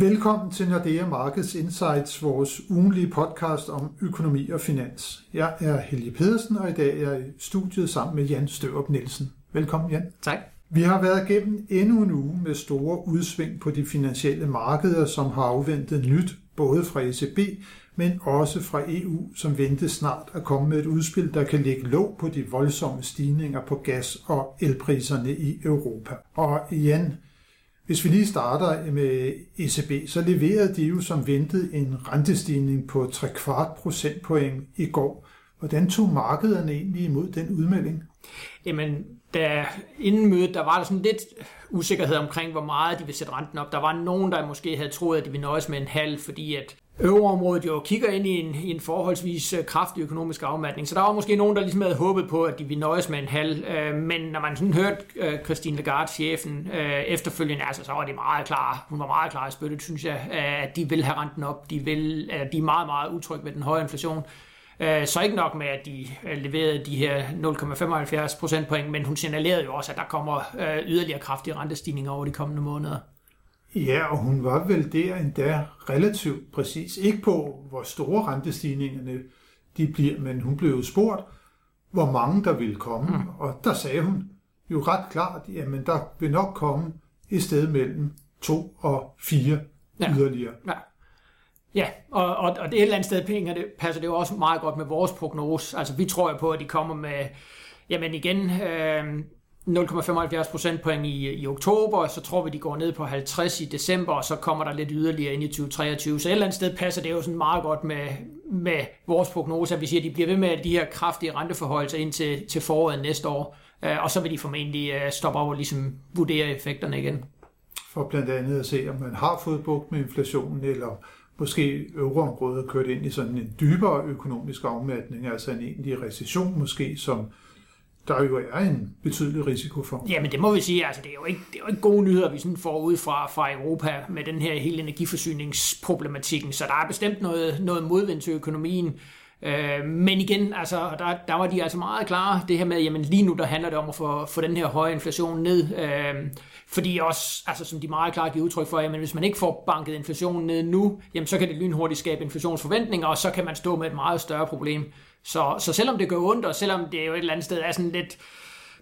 Velkommen til Nordea Markets Insights, vores ugenlige podcast om økonomi og finans. Jeg er Helge Pedersen, og i dag er jeg i studiet sammen med Jan Størup Nielsen. Velkommen, Jan. Tak. Vi har været igennem endnu en uge med store udsving på de finansielle markeder, som har afventet nyt både fra ECB, men også fra EU, som ventes snart at komme med et udspil, der kan lægge låg på de voldsomme stigninger på gas- og elpriserne i Europa. Og Jan, hvis vi lige starter med ECB, så leverede de jo som ventet en rentestigning på 3 kvart procentpoint i går. Hvordan tog markederne egentlig imod den udmelding? Jamen, da inden mødet, der var der sådan lidt usikkerhed omkring, hvor meget de ville sætte renten op. Der var nogen, der måske havde troet, at de ville nøjes med en halv, fordi at øvreområdet jo kigger ind i en, i en forholdsvis øh, kraftig økonomisk afmatning. Så der var måske nogen, der ligesom havde håbet på, at de ville nøjes med en halv. Øh, men når man sådan hørte øh, Christine Lagarde, chefen, efterfølgende, altså, så var det meget klar. Hun var meget klar i spyttet, synes jeg, at de vil have renten op. De, vil, de er meget, meget utrygge ved den høje inflation. Så ikke nok med, at de leverede de her 0,75 procentpoint, men hun signalerede jo også, at der kommer yderligere kraftige rentestigninger over de kommende måneder. Ja, og hun var vel der endda relativt præcis. Ikke på, hvor store rentestigningerne de bliver, men hun blev jo spurgt, hvor mange der ville komme. Mm. Og der sagde hun jo ret klart, jamen der vil nok komme et sted mellem to og fire ja. yderligere. Ja. Ja, og, og, og det et eller andet sted penge, det passer det jo også meget godt med vores prognose. Altså vi tror jo på, at de kommer med, jamen igen, øh, 0,75 procentpoint i, i oktober, så tror vi, de går ned på 50 i december, og så kommer der lidt yderligere ind i 2023. Så et eller andet sted passer det jo sådan meget godt med, med vores prognose, at vi siger, at de bliver ved med de her kraftige renteforholdelser ind til, til foråret næste år, øh, og så vil de formentlig øh, stoppe op og ligesom vurdere effekterne igen. For blandt andet at se, om man har fået bugt med inflationen, eller måske euroområdet kørt ind i sådan en dybere økonomisk afmatning, altså en egentlig recession måske, som der jo er en betydelig risiko for. Ja, men det må vi sige, altså det er jo ikke, det er jo ikke gode nyheder, vi sådan får ud fra, fra Europa med den her hele energiforsyningsproblematikken, så der er bestemt noget, noget modvind til økonomien. Øh, men igen, altså, der, der var de altså meget klare, det her med, jamen lige nu der handler det om at få, få den her høje inflation ned, øh, fordi også, altså som de meget klart giver udtryk for, jamen hvis man ikke får banket inflationen ned nu, jamen så kan det lynhurtigt skabe inflationsforventninger, og så kan man stå med et meget større problem. Så, så selvom det gør ondt, og selvom det jo et eller andet sted er sådan lidt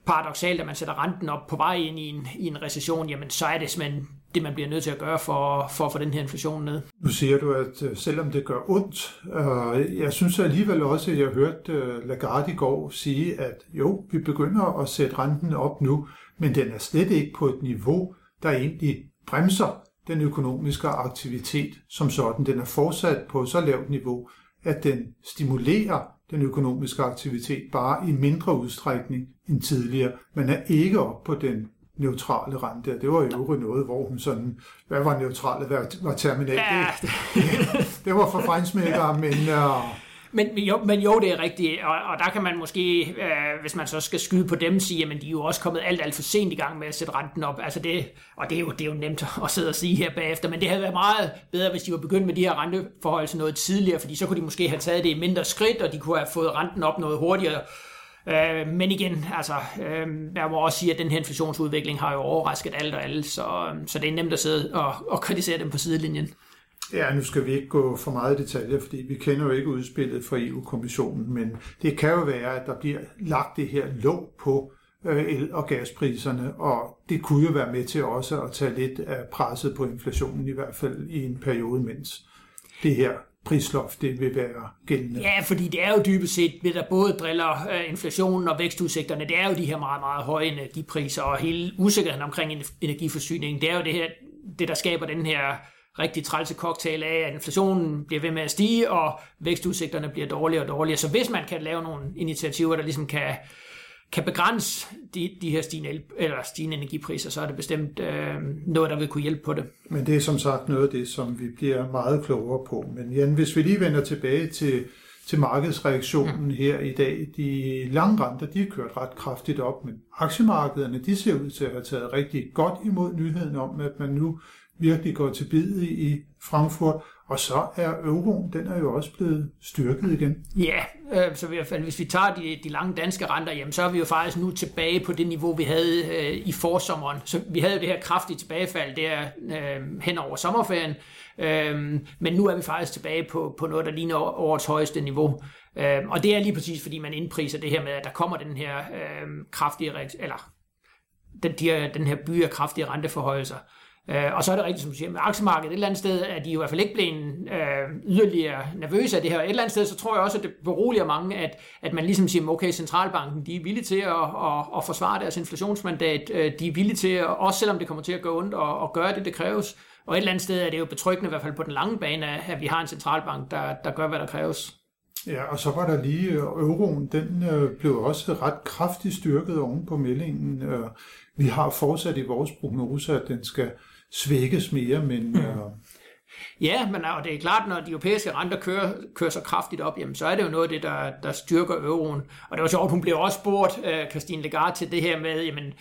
paradoxalt, at man sætter renten op på vej ind i en, i en recession, jamen så er det simpelthen det, man bliver nødt til at gøre for, for at få den her inflation ned. Nu siger du, at øh, selvom det gør ondt, øh, jeg synes alligevel også, at jeg hørte øh, Lagarde i går sige, at jo, vi begynder at sætte renten op nu, men den er slet ikke på et niveau, der egentlig bremser den økonomiske aktivitet som sådan. Den er fortsat på så lavt niveau, at den stimulerer den økonomiske aktivitet bare i mindre udstrækning end tidligere. Man er ikke op på den neutrale rente. Det var jo øvrigt noget, hvor hun sådan, hvad var neutrale, hvad var terminal? Ja. Det, det, det var for fejnsmækkere, men... Uh, men, men, jo, men jo, det er rigtigt, og, og der kan man måske, øh, hvis man så skal skyde på dem, sige, at de er jo også kommet alt, alt for sent i gang med at sætte renten op. Altså det, og det er, jo, det er jo nemt at sidde og sige her bagefter, men det havde været meget bedre, hvis de var begyndt med de her renteforhold noget tidligere, fordi så kunne de måske have taget det i mindre skridt, og de kunne have fået renten op noget hurtigere. Øh, men igen, altså, øh, jeg må også sige, at den her inflationsudvikling har jo overrasket alt og alle, så, øh, så det er nemt at sidde og, og kritisere dem på sidelinjen. Ja, nu skal vi ikke gå for meget i detaljer, fordi vi kender jo ikke udspillet fra EU-kommissionen, men det kan jo være, at der bliver lagt det her låg på øh, el- og gaspriserne, og det kunne jo være med til også at tage lidt af presset på inflationen, i hvert fald i en periode, mens det her prisloft det vil være gældende. Ja, fordi det er jo dybest set, det der både driller øh, inflationen og vækstudsigterne, det er jo de her meget, meget høje energipriser, og hele usikkerheden omkring energiforsyningen, det er jo det her, det der skaber den her rigtig trælse cocktail af, at inflationen bliver ved med at stige, og vækstudsigterne bliver dårligere og dårligere. Så hvis man kan lave nogle initiativer, der ligesom kan, kan begrænse de, de her stigende, eller stigende energipriser, så er det bestemt øh, noget, der vil kunne hjælpe på det. Men det er som sagt noget af det, som vi bliver meget klogere på. Men Jan, hvis vi lige vender tilbage til, til markedsreaktionen mm. her i dag. De lange renter, de er kørt ret kraftigt op, men aktiemarkederne, de ser ud til at have taget rigtig godt imod nyheden om, at man nu virkelig går til bid i Frankfurt. Og så er euroen, den er jo også blevet styrket igen. Ja, Øh, så i hvert fald, hvis vi tager de, de lange danske renter, jamen, så er vi jo faktisk nu tilbage på det niveau, vi havde øh, i forsommeren. Så vi havde jo det her kraftige tilbagefald der øh, hen over sommerferien, øh, men nu er vi faktisk tilbage på, på noget, der ligner årets højeste niveau. Øh, og det er lige præcis, fordi man indpriser det her med, at der kommer den her øh, kraftige, eller den, de, den her by af kraftige renteforhøjelser. Øh, og så er det rigtigt, som du siger, med aktiemarkedet et eller andet sted, at de i hvert fald ikke blevet øh, yderligere nervøse af det her. Et eller andet sted, så tror jeg også, at det beroliger mange, at, at man ligesom siger, okay, centralbanken, de er villige til at, at, at forsvare deres inflationsmandat. Øh, de er villige til, at, også selvom det kommer til at gå ondt, og, og gøre det, det kræves. Og et eller andet sted er det jo betryggende, i hvert fald på den lange bane, at vi har en centralbank, der, der gør, hvad der kræves. Ja, og så var der lige øh, euroen, den øh, blev også ret kraftigt styrket oven på meldingen. Øh, vi har fortsat i vores prognose, at den skal svækkes mere, men... Mm. Øh... Ja, men og det er klart, når de europæiske renter kører, kører så kraftigt op, jamen, så er det jo noget af det, der, der styrker euroen. Og det var sjovt, hun blev også spurgt, uh, Christine Lagarde, til det her med, jamen,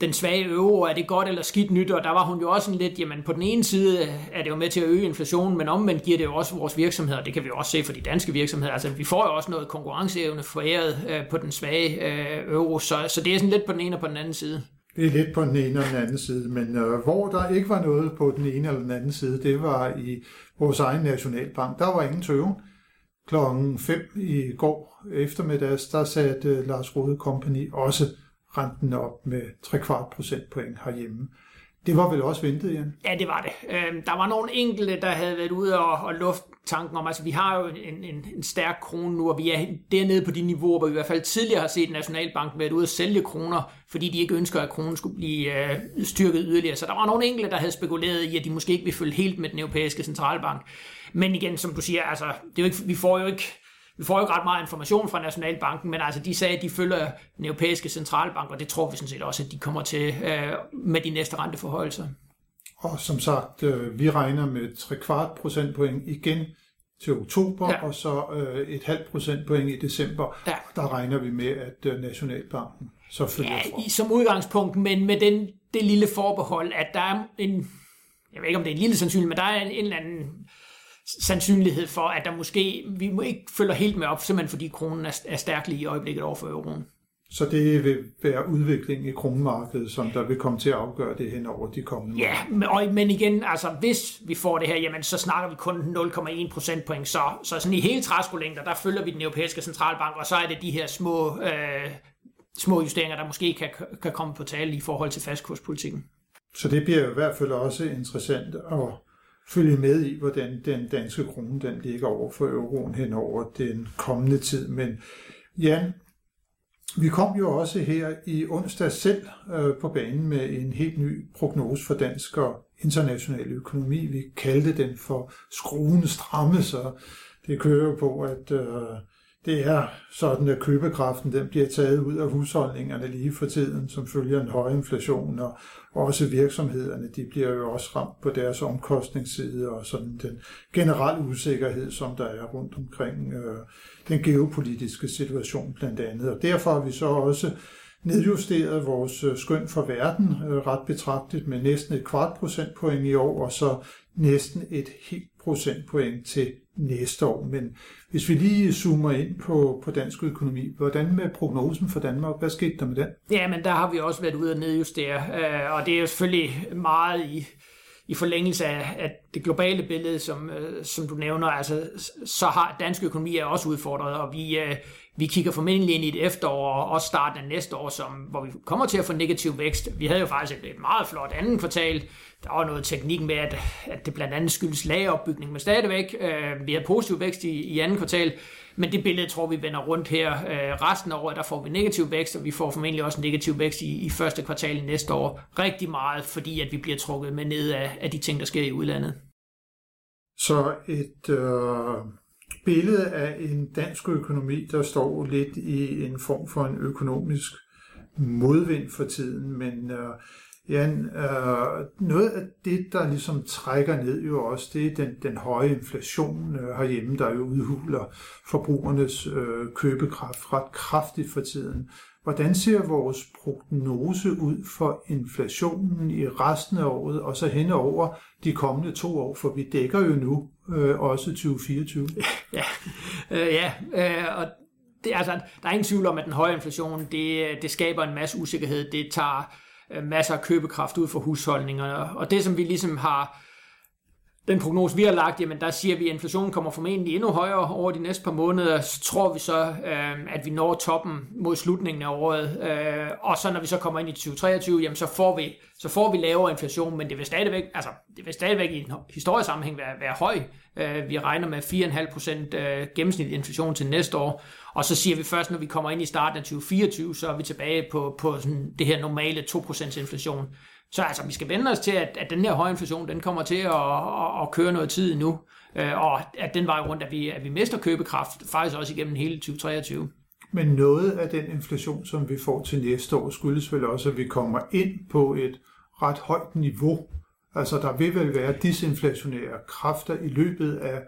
den svage euro, er det godt eller skidt nyt, og der var hun jo også sådan lidt, jamen på den ene side er det jo med til at øge inflationen, men omvendt giver det jo også vores virksomheder, det kan vi jo også se for de danske virksomheder, altså vi får jo også noget konkurrenceevne foræret uh, på den svage uh, euro, så, så det er sådan lidt på den ene og på den anden side. Det er lidt på den ene og den anden side, men øh, hvor der ikke var noget på den ene eller den anden side, det var i vores egen nationalbank. Der var ingen tøven. Klokken 5 i går eftermiddags, der satte øh, Lars Rode Company også renten op med 3 kvart procentpoint herhjemme. Det var vel også ventet, Jan? Ja, det var det. Øh, der var nogle enkelte, der havde været ude og, og luft tanken om, altså vi har jo en, en, en stærk krone nu, og vi er dernede på de niveauer, hvor vi i hvert fald tidligere har set Nationalbanken været ude at sælge kroner, fordi de ikke ønsker, at kronen skulle blive øh, styrket yderligere. Så der var nogle enkelte, der havde spekuleret i, at de måske ikke ville følge helt med den europæiske centralbank. Men igen, som du siger, altså, det er jo ikke, vi får jo ikke vi får jo ikke ret meget information fra Nationalbanken, men altså de sagde, at de følger den europæiske centralbank, og det tror vi sådan set også, at de kommer til øh, med de næste renteforhøjelser. Og som sagt, øh, vi regner med 3 kvart procentpoint igen til oktober, ja. og så øh, et halvt procentpoint i december. Ja. Der regner vi med, at øh, Nationalbanken så følger ja, fra. som udgangspunkt, men med den, det lille forbehold, at der er en, jeg ved ikke om det er en lille sandsynlighed, men der er en, en eller anden sandsynlighed for, at der måske, vi må ikke følger helt med op, simpelthen fordi kronen er, er stærk lige i øjeblikket over for euroen. Så det vil være udvikling i kronemarkedet, som der vil komme til at afgøre det hen over de kommende Ja, men, og, men igen, altså hvis vi får det her, jamen så snakker vi kun 0,1 procentpoint, så, så sådan i hele træskolængder, der følger vi den europæiske centralbank, og så er det de her små, øh, små justeringer, der måske kan, kan komme på tale i forhold til fastkurspolitikken. Så det bliver i hvert fald også interessant at følge med i, hvordan den danske krone den ligger over for euroen hen over den kommende tid. Men Jan, vi kom jo også her i onsdag selv øh, på banen med en helt ny prognose for dansk og international økonomi. Vi kaldte den for skruen stramme, så det kører jo på, at øh, det er sådan, at købekraften den bliver taget ud af husholdningerne lige for tiden, som følger en høj inflation, og også virksomhederne, de bliver jo også ramt på deres omkostningsside, og sådan den generelle usikkerhed, som der er rundt omkring øh, den geopolitiske situation blandt andet. Og derfor har vi så også nedjusteret vores øh, skøn for verden øh, ret betragteligt med næsten et kvart procentpoint i år, og så næsten et helt procentpoint til næste år. Men hvis vi lige zoomer ind på, på dansk økonomi, hvordan med prognosen for Danmark? Hvad skete der med den? Ja, men der har vi også været ude og nedjustere, øh, og det er jo selvfølgelig meget i, i forlængelse af, at det globale billede, som, øh, som du nævner, altså, så har dansk økonomi er også udfordret, og vi, øh, vi kigger formentlig ind i et efterår og også starten af næste år, som, hvor vi kommer til at få negativ vækst. Vi havde jo faktisk et meget flot andet kvartal. Der var noget teknik med, at, at det blandt andet skyldes lageropbygning, men stadigvæk, øh, vi har positiv vækst i, i andet kvartal, men det billede tror vi vender rundt her øh, resten af året, der får vi negativ vækst, og vi får formentlig også negativ vækst i, i første kvartal næste år. Rigtig meget, fordi at vi bliver trukket med ned af, af de ting, der sker i udlandet. Så et øh, billede af en dansk økonomi, der står lidt i en form for en økonomisk modvind for tiden, men øh, Ja, øh, noget af det, der ligesom trækker ned jo også, det er den, den høje inflation øh, herhjemme, der jo udhuler forbrugernes øh, købekraft ret kraftigt for tiden. Hvordan ser vores prognose ud for inflationen i resten af året, og så hen over de kommende to år, for vi dækker jo nu øh, også 2024. Ja, øh, ja, øh, og det, altså, der er ingen tvivl om, at den høje inflation, det, det skaber en masse usikkerhed. Det tager øh, masser af købekraft ud for husholdningerne. Og det, som vi ligesom har den prognose, vi har lagt, jamen der siger vi, at inflationen kommer formentlig endnu højere over de næste par måneder. Så tror vi så, øh, at vi når toppen mod slutningen af året. Øh, og så når vi så kommer ind i 2023, jamen så får vi, så får vi lavere inflation, men det vil stadigvæk, altså, det vil stadigvæk i en historisk sammenhæng være, være høj. Øh, vi regner med 4,5% øh, gennemsnitlig inflation til næste år. Og så siger vi først, når vi kommer ind i starten af 2024, så er vi tilbage på, på sådan det her normale 2% inflation. Så altså, vi skal vende os til, at, at den her høje inflation, den kommer til at, at, at køre noget tid nu, øh, og at den vej rundt, at vi, at vi mister købekraft, faktisk også igennem hele 2023. Men noget af den inflation, som vi får til næste år, skyldes vel også, at vi kommer ind på et ret højt niveau. Altså, der vil vel være disinflationære kræfter i løbet af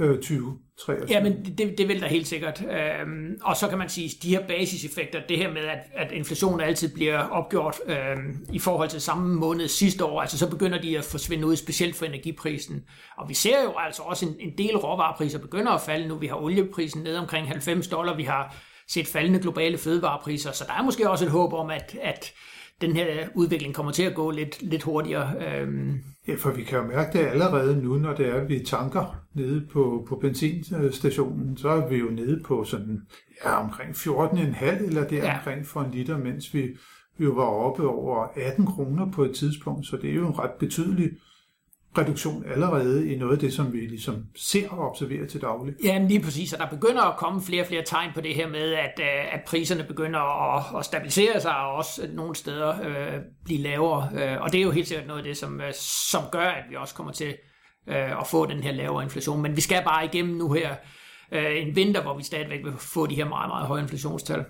øh, 2023. Ja, men det, det vil der helt sikkert. Øhm, og så kan man sige, at de her basiseffekter, det her med, at, at inflationen altid bliver opgjort øhm, i forhold til samme måned sidste år, altså så begynder de at forsvinde ud, specielt for energiprisen. Og vi ser jo altså også en, en del råvarepriser begynder at falde nu. Vi har olieprisen ned omkring 90 dollar, vi har set faldende globale fødevarepriser, så der er måske også et håb om, at, at den her udvikling kommer til at gå lidt, lidt hurtigere. Øhm. Ja, for vi kan jo mærke det allerede nu, når det er, at vi tanker nede på, på benzinstationen, så er vi jo nede på sådan, ja, omkring 14,5 eller det ja. omkring for en liter, mens vi, vi var oppe over 18 kroner på et tidspunkt, så det er jo en ret betydelig reduktion allerede i noget af det, som vi ligesom ser og observerer til daglig. Jamen lige præcis, og der begynder at komme flere og flere tegn på det her med, at, øh, at priserne begynder at, at stabilisere sig og også nogle steder øh, blive lavere. Øh, og det er jo helt sikkert noget af det, som, øh, som gør, at vi også kommer til øh, at få den her lavere inflation. Men vi skal bare igennem nu her øh, en vinter, hvor vi stadigvæk vil få de her meget, meget høje inflationstal.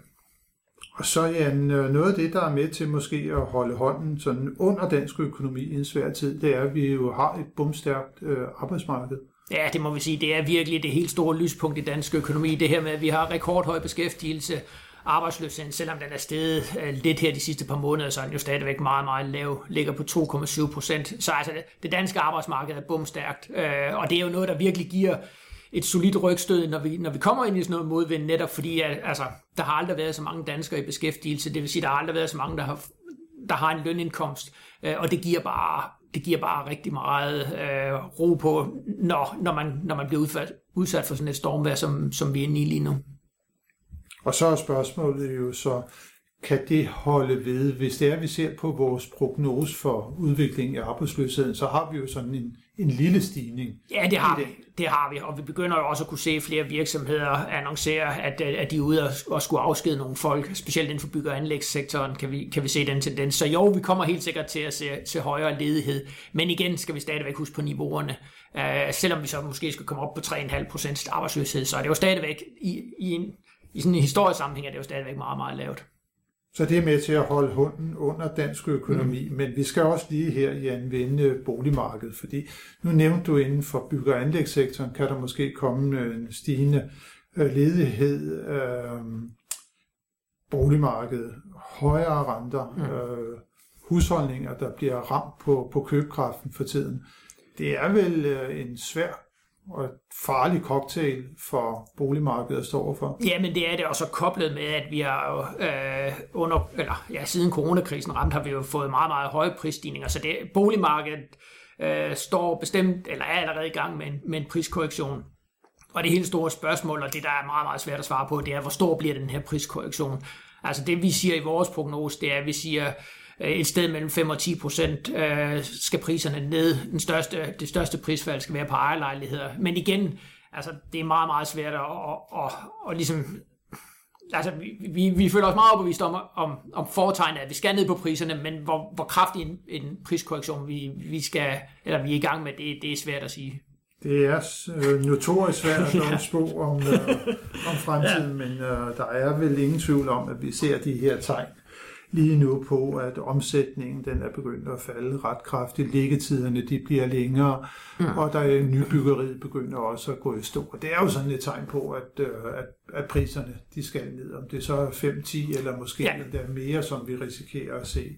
Og så Jan, noget af det, der er med til måske at holde hånden sådan under dansk økonomi i en svær tid, det er, at vi jo har et bumstærkt øh, arbejdsmarked. Ja, det må vi sige. Det er virkelig det helt store lyspunkt i dansk økonomi. Det her med, at vi har rekordhøj beskæftigelse, arbejdsløsheden, selvom den er steget øh, lidt her de sidste par måneder, så er den jo stadigvæk meget, meget lav, ligger på 2,7 procent. Så altså, det danske arbejdsmarked er bumstærkt, øh, og det er jo noget, der virkelig giver et solidt rygstød, når vi, når vi kommer ind i sådan noget modvind, netop fordi, at, altså, der har aldrig været så mange danskere i beskæftigelse, det vil sige, der har aldrig været så mange, der har, der har en lønindkomst, øh, og det giver bare, det giver bare rigtig meget øh, ro på, når, når, man, når man bliver udsat, udsat for sådan et stormvejr, som, som vi er inde i lige nu. Og så er spørgsmålet jo så, kan det holde ved? Hvis det er, at vi ser på vores prognose for udviklingen af arbejdsløsheden, så har vi jo sådan en, en lille stigning. Ja, det har vi. Det har vi, og vi begynder jo også at kunne se flere virksomheder annoncere, at, at de er ude og, skulle afskede nogle folk, specielt inden for bygge- og anlægssektoren, kan vi, kan vi se den tendens. Så jo, vi kommer helt sikkert til at se, se højere ledighed, men igen skal vi stadigvæk huske på niveauerne. Uh, selvom vi så måske skal komme op på 3,5 procent arbejdsløshed, så er det jo stadigvæk i, i, en, i sådan en historisk sammenhæng er det jo stadigvæk meget, meget lavt. Så det er med til at holde hunden under dansk økonomi. Mm. Men vi skal også lige her, Jan, vende boligmarkedet, fordi nu nævnte du inden for bygge- og anlægssektoren, kan der måske komme en stigende øh, ledighed, øh, boligmarkedet, højere renter, mm. øh, husholdninger, der bliver ramt på, på købekraften for tiden. Det er vel øh, en svær og farlig cocktail for boligmarkedet at stå overfor. Ja, men det er det også koblet med, at vi har øh, under, eller ja, siden coronakrisen ramt, har vi jo fået meget, meget høje prisstigninger, så det, boligmarkedet øh, står bestemt, eller er allerede i gang med en, med en priskorrektion. Og det helt store spørgsmål, og det der er meget, meget svært at svare på, det er, hvor stor bliver den her priskorrektion? Altså det vi siger i vores prognose, det er, at vi siger, et sted mellem 5 og 10 procent øh, skal priserne ned. Den største, det største prisfald skal være på ejerlejligheder. Men igen, altså, det er meget, meget svært at, at, at, at ligesom altså, vi, vi, føler os meget overbevist om, om, om foretegnet, at vi skal ned på priserne, men hvor, hvor kraftig en, en priskorrektion vi, vi, skal, eller vi er i gang med, det, det er svært at sige. Det er øh, notorisk svært at ja. spå om, øh, om fremtiden, ja. men øh, der er vel ingen tvivl om, at vi ser de her tegn lige nu på, at omsætningen den er begyndt at falde ret kraftigt. Liggetiderne de bliver længere, mm. og der er nybyggeriet begynder også at gå i stå. Og det er jo sådan et tegn på, at, øh, at, at priserne de skal ned. Om det så er 5-10 eller måske ja. der mere, som vi risikerer at se.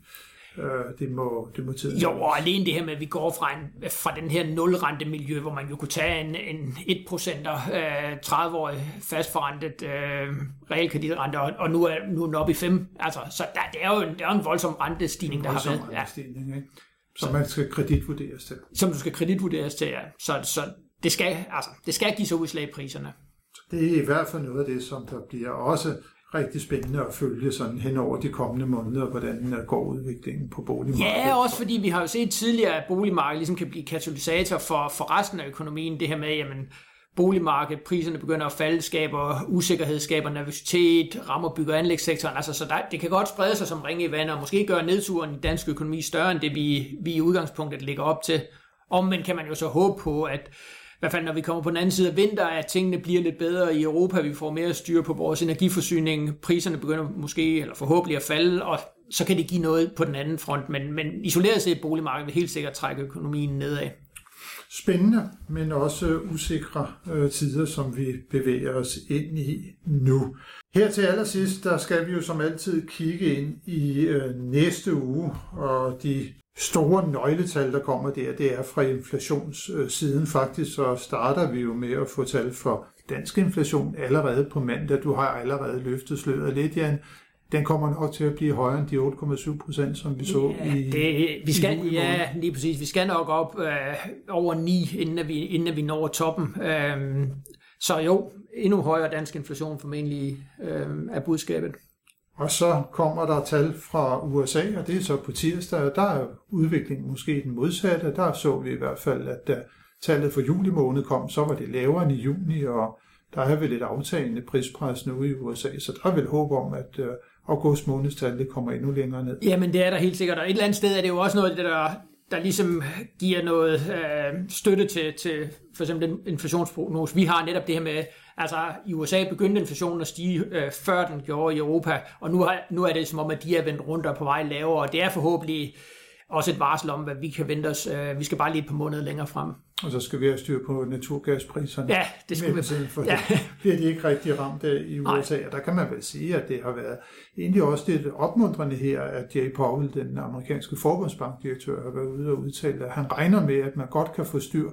Øh, det, må, det må tiden Jo, og alene det her med, at vi går fra, en, fra den her nulrentemiljø, hvor man jo kunne tage en, en 1% øh, 30-årig fastforrentet øh, realkreditrente, og, og nu er, nu er den oppe i 5. Altså, så der, det, er jo en, det er en voldsom rentestigning, en voldsom der har været. Rentestigning, ja. ikke? Som man skal kreditvurderes til. Som du skal kreditvurderes til, ja. Så, så det, skal, altså, det skal give sig udslag i priserne. Det er i hvert fald noget af det, som der bliver også rigtig spændende at følge sådan hen over de kommende måneder, hvordan øh, går udviklingen på boligmarkedet. Ja, også fordi vi har jo set tidligere, at boligmarkedet ligesom kan blive katalysator for, for resten af økonomien. Det her med, jamen, boligmarkedet, priserne begynder at falde, skaber usikkerhed, skaber nervøsitet, rammer bygger- og anlægssektoren. Altså, så der, det kan godt sprede sig som ringe i vand, og måske gøre nedturen i dansk økonomi større, end det vi, vi i udgangspunktet ligger op til. men kan man jo så håbe på, at hvert fald når vi kommer på den anden side af vinter, at tingene bliver lidt bedre i Europa, vi får mere styr på vores energiforsyning, priserne begynder måske, eller forhåbentlig at falde, og så kan det give noget på den anden front, men, men isoleret set boligmarkedet vil helt sikkert trække økonomien nedad. Spændende, men også øh, usikre øh, tider, som vi bevæger os ind i nu. Her til allersidst, der skal vi jo som altid kigge ind i øh, næste uge, og de store nøgletal, der kommer der, det er fra inflationssiden. Faktisk så starter vi jo med at få tal for dansk inflation allerede på mandag. Du har allerede løftet sløret lidt, Jan. Den kommer nok til at blive højere end de 8,7 procent, som vi så ja, i det, vi skal, i Ja, lige præcis. Vi skal nok op øh, over 9, inden vi, inden vi når toppen. Øh, så jo, endnu højere dansk inflation formentlig øh, er budskabet. Og så kommer der tal fra USA, og det er så på tirsdag, og der er udviklingen måske den modsatte. Der så vi i hvert fald, at da tallet for juli måned kom, så var det lavere end i juni, og der er vel et aftagende prispres nu i USA, så der er vel håb om, at øh, august månedstal det kommer endnu længere ned. Jamen det er der helt sikkert, og et eller andet sted er det jo også noget det, der, der ligesom giver noget øh, støtte til, til for eksempel den inflationsprognose. Vi har netop det her med, Altså i USA begyndte inflationen at stige, øh, før den gjorde i Europa, og nu, har, nu er det som om, at de er vendt rundt og på vej lavere, og det er forhåbentlig også et varsel om, hvad vi kan vente os. Øh, vi skal bare lige et par måneder længere frem. Og så skal vi have styr på naturgaspriserne. Ja, det skal vi. For ja. det bliver de ikke rigtig ramt af i USA. Nej. Og der kan man vel sige, at det har været egentlig også lidt opmuntrende her, at Jay Powell, den amerikanske forbundsbankdirektør, har været ude og udtale, at han regner med, at man godt kan få styr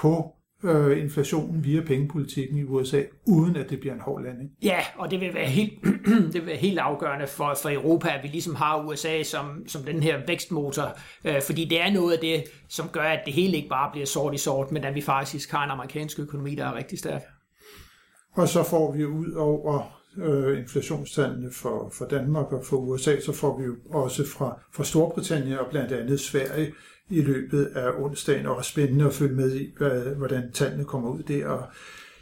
på øh, inflationen via pengepolitikken i USA, uden at det bliver en hård landing. Ja, og det vil være helt, det vil være helt afgørende for, for Europa, at vi ligesom har USA som, som den her vækstmotor, øh, fordi det er noget af det, som gør, at det hele ikke bare bliver sort i sort, men at vi faktisk har en amerikansk økonomi, der er rigtig stærk. Og så får vi ud over øh, inflationstallene for, for Danmark og for USA, så får vi jo også fra, fra Storbritannien og blandt andet Sverige i løbet af onsdagen, og spændende at følge med i, hvad, hvordan tallene kommer ud der. Og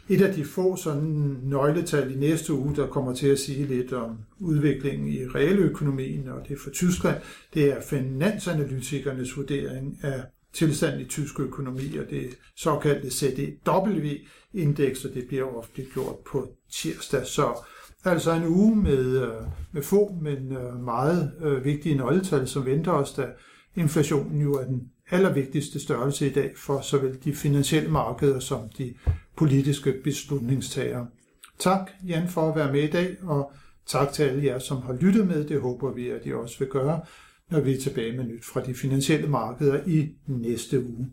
et af de få sådan nøgletal i næste uge, der kommer til at sige lidt om udviklingen i realøkonomien, og det er for Tyskland, det er finansanalytikernes vurdering af tilstanden i tysk økonomi, og det såkaldte CDW-indeks, og det bliver ofte gjort på tirsdag. Så altså en uge med, øh, med få, men øh, meget øh, vigtige nøgletal, som venter os, da inflationen jo er den allervigtigste størrelse i dag for såvel de finansielle markeder som de politiske beslutningstagere. Tak, Jan, for at være med i dag, og tak til alle jer, som har lyttet med. Det håber vi, at I også vil gøre, når vi er tilbage med nyt fra de finansielle markeder i næste uge.